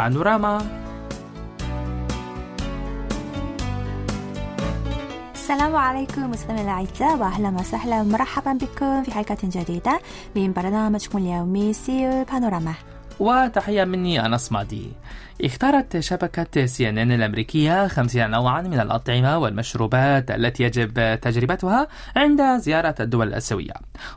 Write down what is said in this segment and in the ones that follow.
بانوراما. السلام عليكم مستمعينا الأعزاء وأهلا وسهلا. ومرحبا بكم في حلقة جديدة من برنامجكم اليومي سيول بانوراما. وتحية مني أنس مادي اختارت شبكة سي إن إن الأمريكية خمسين نوعا من الأطعمة والمشروبات التي يجب تجربتها عند زيارة الدول الآسيوية.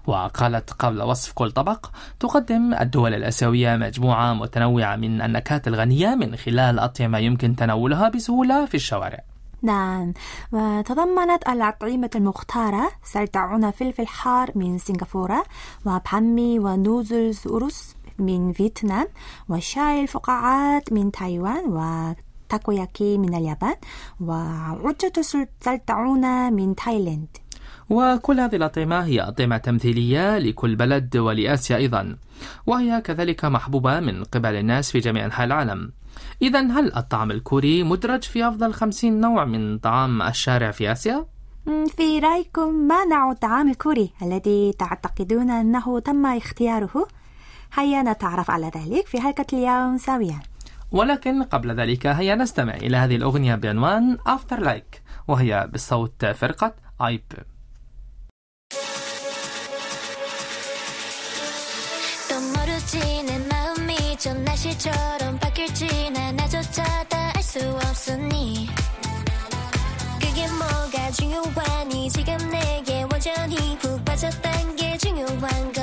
وقالت قبل وصف كل طبق تقدم الدول الآسيوية مجموعة متنوعة من النكهات الغنية من خلال أطعمة يمكن تناولها بسهولة في الشوارع. نعم. وتضمنت الأطعمة المختارة سلطعون فلفل حار من سنغافورة وبان مي ونودلز الأرز من فيتنام وشاي الفقاعات من تايوان وتاكوياكي من اليابان وعجة سلطعون من تايلاند وكل هذه الأطعمة هي أطعمة تمثيلية لكل بلد ولآسيا أيضا وهي كذلك محبوبة من قبل الناس في جميع أنحاء العالم إذا هل الطعام الكوري مدرج في أفضل خمسين نوع من طعام الشارع في آسيا؟ في رأيكم ما نوع الطعام الكوري الذي تعتقدون أنه تم اختياره؟ هيا نتعرف على ذلك في حلقة اليوم سويا ولكن قبل ذلك هيا نستمع إلى هذه الأغنية بعنوان After Like وهي بصوت فرقة آيب 전 날씨처럼 바뀔지 난 나조차 다 알 수 없으니 그게 뭐가 중요하니 지금 내게 완전히 푹 빠졌단 게 중요한 거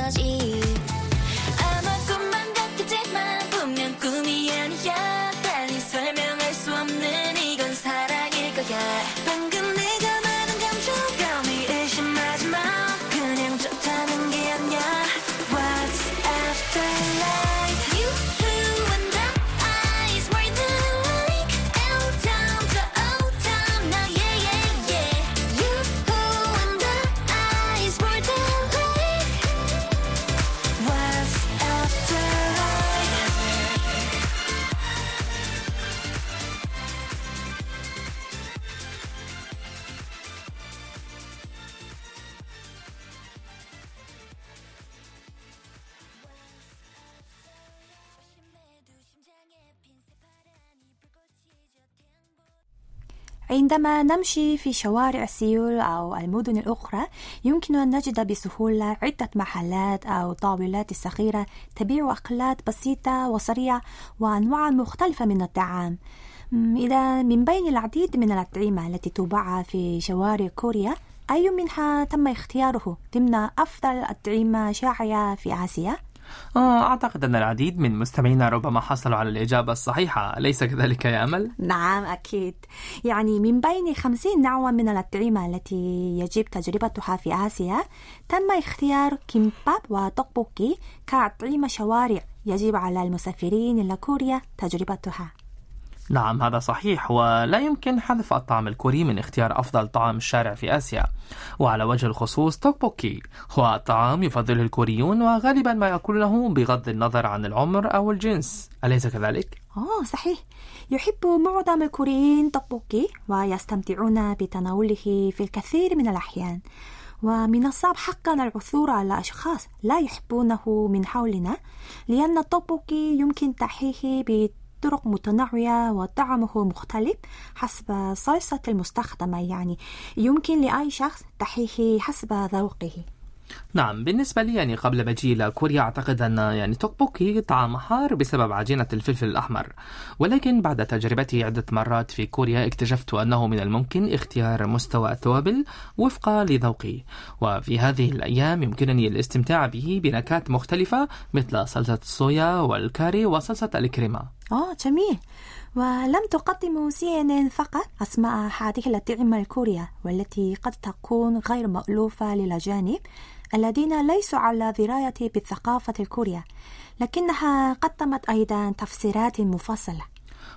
عندما نمشي في شوارع سيول أو المدن الأخرى يمكن أن نجد بسهولة عدة محلات أو طاولات صغيرة تبيع أكلات بسيطة وسريعة وأنواع مختلفة من الطعام إذا من بين العديد من الأطعمة التي تباع في شوارع كوريا أي منها تم اختياره ضمن أفضل أطعمة شائعة في آسيا؟ آه أعتقد أن العديد من مستمعينا ربما حصلوا على الإجابة الصحيحة. أليس كذلك يا أمل؟ نعم أكيد. يعني من بين خمسين نوعا من الأطعمة التي يجب تجربتها في آسيا تم اختيار كيمباب وتوكبوكي كأطعمة شوارع يجب على المسافرين إلى كوريا تجربتها. نعم هذا صحيح. ولا يمكن حذف الطعام الكوري من اختيار أفضل طعام الشارع في آسيا. وعلى وجه الخصوص توكبوكي. هو طعام يفضله الكوريون وغالبا ما يأكلونه بغض النظر عن العمر أو الجنس. أليس كذلك؟ آه صحيح. يحب معظم الكوريين توكبوكي ويستمتعون بتناوله في الكثير من الأحيان. ومن الصعب حقا العثور على أشخاص لا يحبونه من حولنا لأن الطبوكي يمكن تحيه طرق متنوعة وطعمه مختلف حسب الصلصة المستخدمة يعني يمكن لأي شخص تحيه حسب ذوقه. نعم بالنسبة لي يعني قبل مجيء إلى كوريا أعتقد أن يعني توكبوكي طعام حار بسبب عجينة الفلفل الأحمر. ولكن بعد تجربتي عدة مرات في كوريا اكتشفت أنه من الممكن اختيار مستوى التوابل وفق لذوقي. وفي هذه الأيام يمكنني الاستمتاع به بنكهات مختلفة مثل صلصة الصويا والكاري وصلصة الكريمة. آه جميل. ولم تقدم إن فقط أسماء هذه الأطعمة الكورية والتي قد تكون غير مألوفة للأجانب. الذين ليسوا على دراية بالثقافة الكورية لكنها قدمت أيضا تفسيرات مفصلة.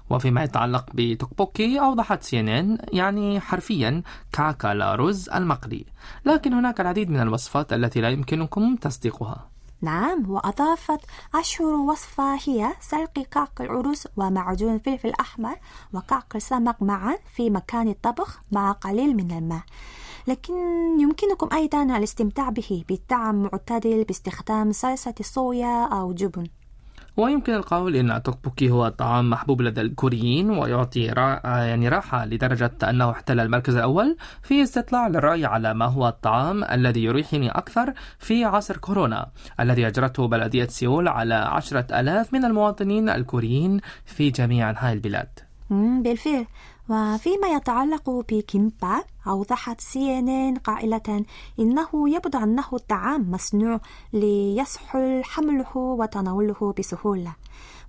وفيما يتعلق بتوكبوكي أوضحت سي إن يعني حرفيا كعكة رز المقلي لكن هناك العديد من الوصفات التي لا يمكنكم تصديقها. نعم وأضافت أشهر وصفة هي سلق كعك العروس ومعجون فلفل أحمر وكعك السمك معا في مكان الطبخ مع قليل من الماء. لكن يمكنكم أيضا الاستمتاع به بطعم معتدل باستخدام صلصة الصويا أو جبن. ويمكن القول أن التوكبوكي هو طعام محبوب لدى الكوريين ويعطي را... يعني راحة لدرجة أنه احتل المركز الأول في استطلاع للرأي على ما هو الطعام الذي يريحني أكثر في عصر كورونا الذي أجرته بلدية سيول على عشرة ألاف من المواطنين الكوريين في جميع أنحاء البلاد. بالفعل. وفيما يتعلق بكيمباب أوضحت سي إن إن قائلة إنه يبدو أنه الطعام مصنوع ليسهل حمله وتناوله بسهولة.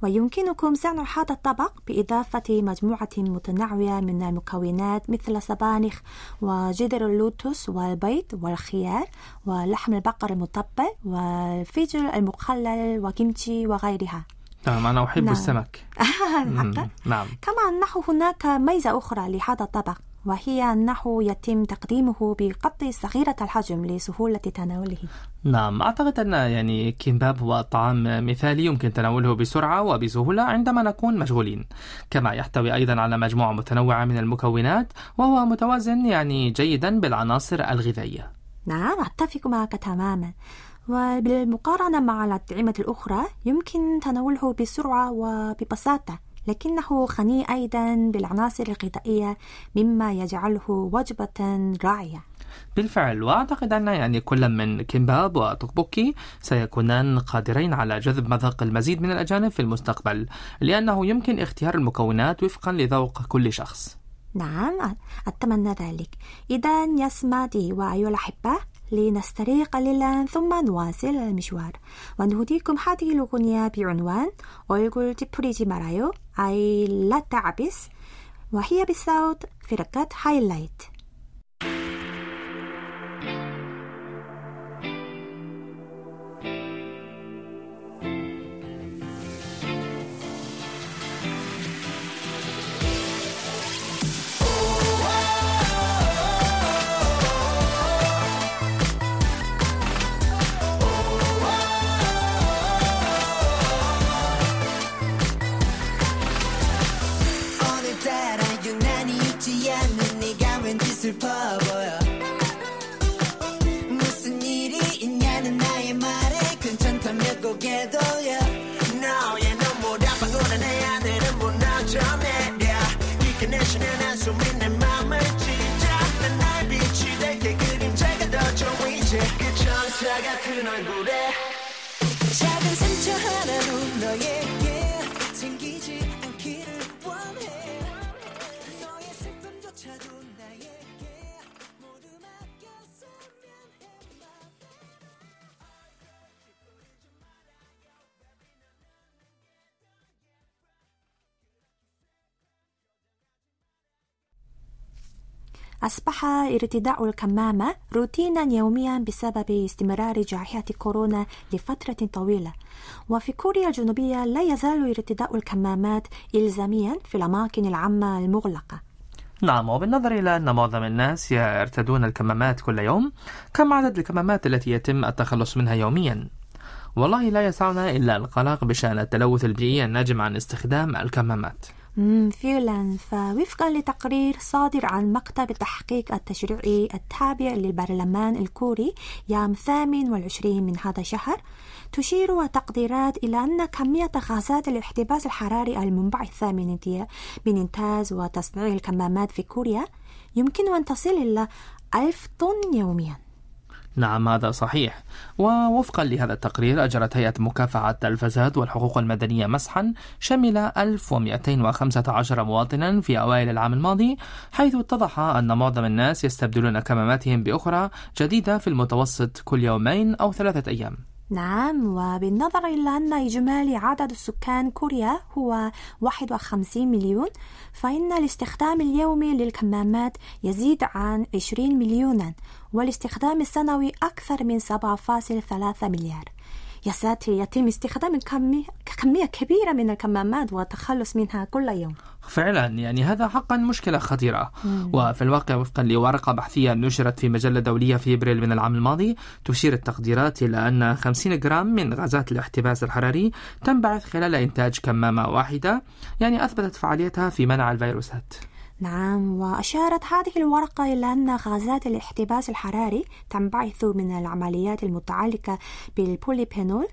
ويمكنكم صنع هذا الطبق بإضافة مجموعة متنوعة من المكونات مثل سبانخ وجدر اللوتس والبيض والخيار ولحم البقر المتبل والفجل المخلل وكيمتشي وغيرها. نعم أنا أحب نعم. السمك. مم، نعم. كما أنه هناك ميزة أخرى لهذا الطبق وهي أنه يتم تقديمه بقطع صغيرة الحجم لسهولة تناوله. نعم أعتقد أن يعني كيمباب هو طعام مثالي يمكن تناوله بسرعة وبسهولة عندما نكون مشغولين. كما يحتوي أيضا على مجموعة متنوعة من المكونات وهو متوازن يعني جيدا بالعناصر الغذائية. نعم أتفق معك تماما. وبالمقارنة مع الأطعمة الأخرى يمكن تناوله بسرعة وببساطة لكنه غني أيضا بالعناصر الغذائية مما يجعله وجبة رائعة بالفعل وأعتقد أن يعني كل من كيمباب وتوكبوكي سيكونان قادرين على جذب مذاق المزيد من الأجانب في المستقبل لأنه يمكن اختيار المكونات وفقا لذوق كل شخص. نعم أتمنى ذلك. إذا يسمعتي وأيها الأحبة لنستريح قليلا ثم نواصل المشوار ونهديكم هذه الأغنية بعنوان 얼굴 찌푸리지 말아요 أي لا تعبس وهي بصوت فرقة هايلايت 슬퍼 보여 무슨 일이 있냐는 나의 말에 괜찮다며 고개 돌려 너의 눈물 아파구나 내 하늘은 무너져 내려 깊게 내쉬는 한숨이 내 맘을 찢어 난 나의 빛이 될게 그림자가 더 좋아 이제. 그 천사 같은 얼굴에 작은 상처 하나로 너에 أصبح ارتداء الكمامة روتينا يوميا بسبب استمرار جائحة كورونا لفترة طويلة. وفي كوريا الجنوبية لا يزال ارتداء الكمامات إلزاميا في الأماكن العامة المغلقة. نعم وبالنظر إلى أن معظم الناس يرتدون الكمامات كل يوم كم عدد الكمامات التي يتم التخلص منها يوميا؟ والله لا يسعنا إلا القلق بشأن التلوث البيئي الناجم عن استخدام الكمامات. فعلا. فوفقا لتقرير صادر عن مكتب التحقيق التشريعي التابع للبرلمان الكوري يوم 28 من هذا الشهر تشير التقديرات إلى أن كمية غازات الاحتباس الحراري المنبعثة من من إنتاج وتصنيع الكمامات في كوريا يمكن أن تصل إلى ألف طن يوميا. نعم هذا صحيح. ووفقا لهذا التقرير أجرت هيئة مكافحة الفساد والحقوق المدنية مسحا شمل 1215 مواطنا في أوائل العام الماضي حيث اتضح أن معظم الناس يستبدلون كماماتهم بأخرى جديدة في المتوسط كل يومين أو ثلاثة أيام. نعم وبالنظر إلى أن إجمالي عدد سكان كوريا هو 51 مليون فإن الاستخدام اليومي للكمامات يزيد عن 20 مليونا والاستخدام السنوي أكثر من 7.3 مليار. يا ساتر يتم استخدام كمية, كمية كبيرة من الكمامات والتخلص منها كل يوم. فعلا يعني هذا حقا مشكلة خطيرة. وفي الواقع وفقا لورقة بحثية نشرت في مجلة دولية في إبريل من العام الماضي تشير التقديرات إلى أن 50 جرام من غازات الاحتباس الحراري تنبعث خلال إنتاج كمامة واحدة يعني أثبتت فعاليتها في منع الفيروسات. نعم وأشارت هذه الورقة إلى أن غازات الاحتباس الحراري تنبعث من العمليات المتعلقة بالبوليبينول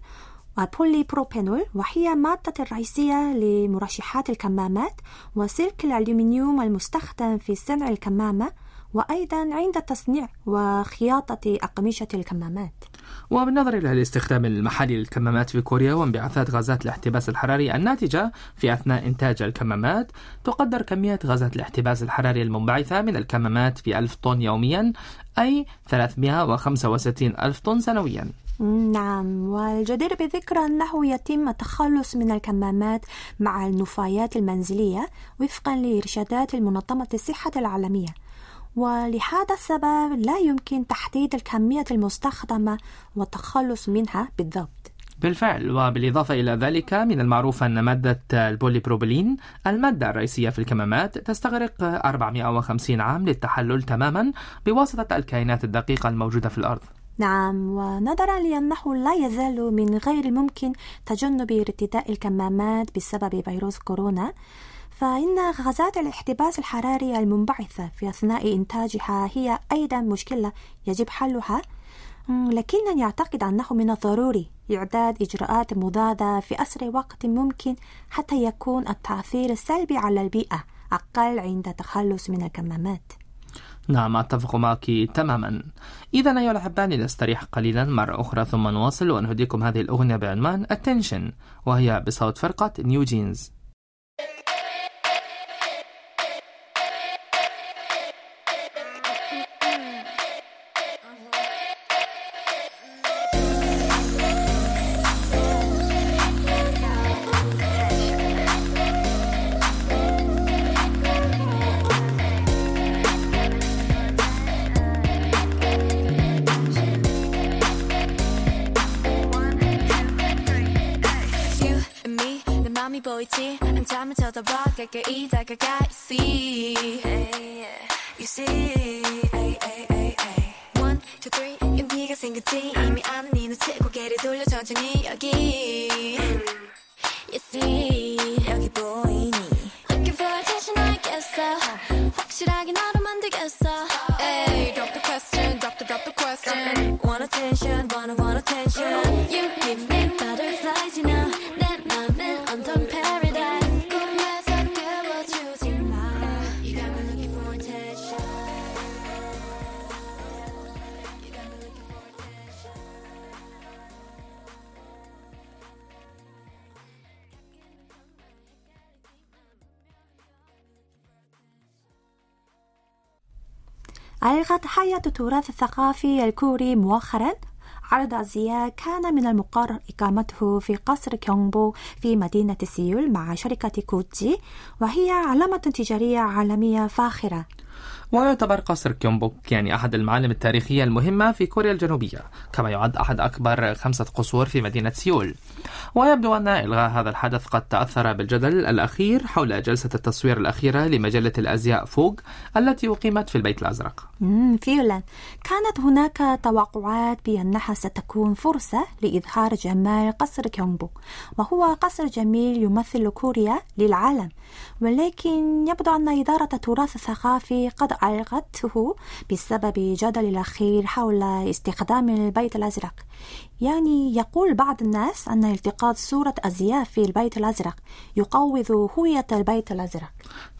البولي بروبينول وهي مادة الرئيسية لمرشحات الكمامات وسلك الألومنيوم المستخدم في صنع الكمامة وأيضا عند تصنيع وخياطة أقمشة الكمامات. وبالنظر إلى الاستخدام المحلي للكمامات في كوريا وانبعاثات غازات الاحتباس الحراري الناتجة في أثناء إنتاج الكمامات تقدر كمية غازات الاحتباس الحراري المنبعثة من الكمامات بألف طن يوميا أي 365 ألف طن سنويا. نعم. والجدير بالذكر أنه يتم التخلص من الكمامات مع النفايات المنزلية وفقا لإرشادات المنظمة الصحة العالمية. ولهذا السبب لا يمكن تحديد الكمية المستخدمة والتخلص منها بالضبط. بالفعل وبالإضافة إلى ذلك من المعروف أن مادة البوليبروبيلين المادة الرئيسية في الكمامات تستغرق 450 عام للتحلل تماما بواسطة الكائنات الدقيقة الموجودة في الأرض. نعم ونظرا لأنه لا يزال من غير الممكن تجنب ارتداء الكمامات بسبب فيروس كورونا. فإن غازات الاحتباس الحراري المنبعثة في أثناء إنتاجها هي أيضا مشكلة يجب حلها لكنني أعتقد أنه من الضروري إعداد إجراءات مضادة في أسرع وقت ممكن حتى يكون التأثير السلبي على البيئة أقل عند التخلص من الكمامات. نعم أتفق معك تماما. إذا أيها الأحباء لنستريح قليلا مرة أخرى ثم نواصل ونهديكم هذه الأغنية بعنوان Attention وهي بصوت فرقة نيو جينز like I could eat, I see. ألغت هيئة التراث الثقافي الكوري مؤخرا. عرض أزياء كان من المقرر إقامته في قصر كيونغبوك في مدينة سيول مع شركة غوتشي وهي علامة تجارية عالمية فاخرة. ويعتبر قصر كيونغبوك يعني أحد المعالم التاريخية المهمة في كوريا الجنوبية كما يعد أحد أكبر خمسة قصور في مدينة سيول. ويبدو أن إلغاء هذا الحدث قد تأثر بالجدل الأخير حول جلسة التصوير الأخيرة لمجلة الأزياء فوغ التي أقيمت في البيت الأزرق. فعلا كانت هناك توقعات بأنها ستكون فرصة لإظهار جمال قصر كيونغبو وهو قصر جميل يمثل كوريا للعالم ولكن يبدو أن إدارة التراث الثقافي قد ألغته بسبب جدل الأخير حول استخدام البيت الأزرق. يعني يقول بعض الناس أن التقاط صورة أزياء في البيت الأزرق يقوض هوية البيت الأزرق.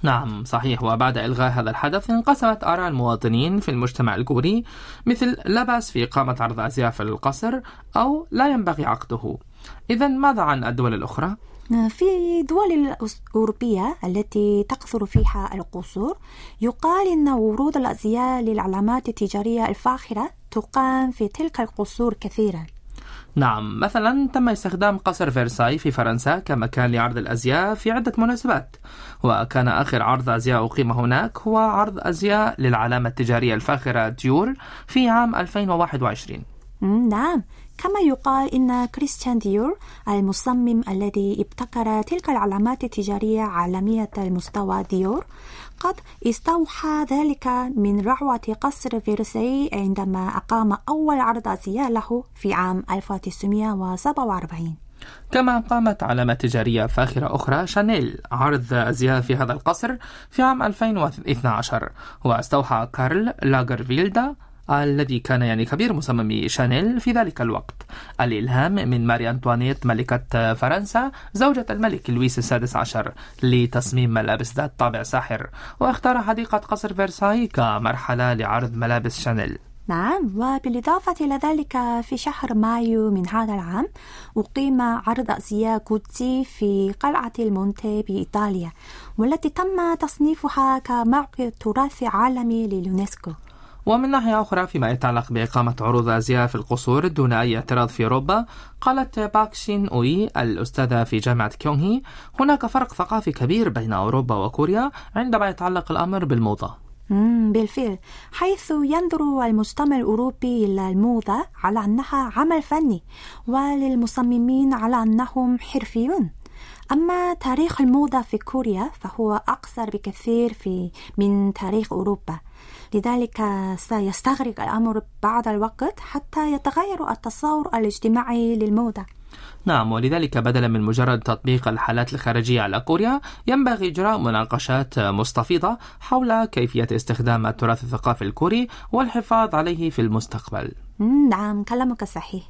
نعم صحيح. وبعد إلغاء هذا الحدث انقسمت آراء المواطنين في المجتمع الكوري مثل لا بأس في إقامة عرض أزياء في القصر أو لا ينبغي عقده. إذا ماذا عن الدول الأخرى؟ في دول الأوروبية التي تكثر فيها القصور يقال إن ورود الأزياء للعلامات التجارية الفاخرة تقام في تلك القصور كثيرا. نعم مثلا تم استخدام قصر فرساي في فرنسا كمكان لعرض الأزياء في عدة مناسبات. وكان آخر عرض أزياء أقيم هناك هو عرض أزياء للعلامة التجارية الفاخرة ديور في عام 2021 مم، نعم كما يقال إن كريستيان ديور المصمم الذي ابتكر تلك العلامات التجارية عالمية المستوى ديور قد استوحى ذلك من روعة قصر فيرساي عندما أقام أول عرض أزياء له في عام 1947 كما قامت علامات تجارية فاخرة أخرى شانيل عرض أزياء في هذا القصر في عام 2012 واستوحى كارل لاجرفيلد الذي كان يعني كبير مصممي شانيل في ذلك الوقت. الإلهام من ماري أنطوانيت ملكة فرنسا زوجة الملك لويس السادس عشر لتصميم ملابس ذات طابع ساحر واختار حديقة قصر فرساي كمرحلة لعرض ملابس شانيل. نعم وبالإضافة إلى ذلك في شهر مايو من هذا العام أقيم عرض أزياء غوتشي في قلعة ديل مونتي بإيطاليا والتي تم تصنيفها كموقع تراث عالمي لليونسكو. ومن ناحية أخرى فيما يتعلق بإقامة عروض أزياء في القصور دون أي اعتراض في أوروبا قالت باك شين أوي الأستاذة في جامعة كيونغي هناك فرق ثقافي كبير بين أوروبا وكوريا عندما يتعلق الأمر بالموضة. بالفعل. حيث ينظر المجتمع الأوروبي إلى الموضة على أنها عمل فني وللمصممين على أنهم حرفيون. أما تاريخ الموضة في كوريا فهو أقصر بكثير في من تاريخ أوروبا. لذلك سيستغرق الأمر بعض الوقت حتى يتغير التصور الاجتماعي للموضة. نعم ولذلك بدلا من مجرد تطبيق الحالات الخارجية على كوريا ينبغي إجراء مناقشات مستفيضة حول كيفية استخدام التراث الثقافي الكوري والحفاظ عليه في المستقبل. نعم كلامك صحيح.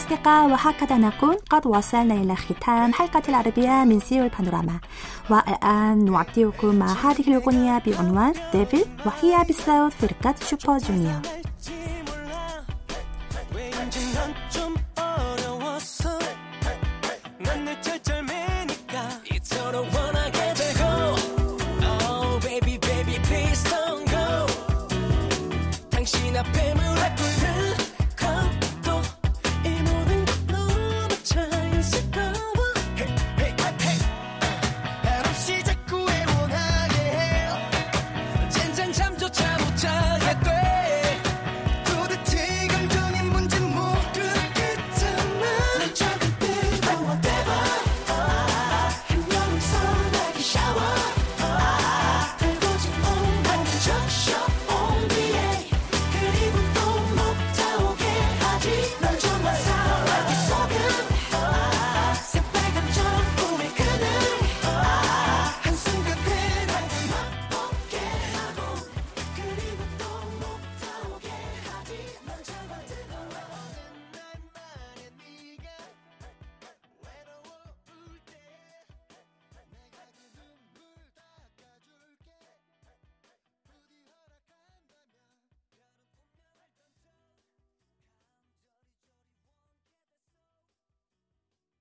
الأصدقاء وهكذا نكون قد وصلنا إلى ختام حلقة العربية من سيول بانوراما. والآن نعطيكم مع هذه الأغنية بعنوان Devil وهي بصوت فرقة سوبر جونيور. 앞에만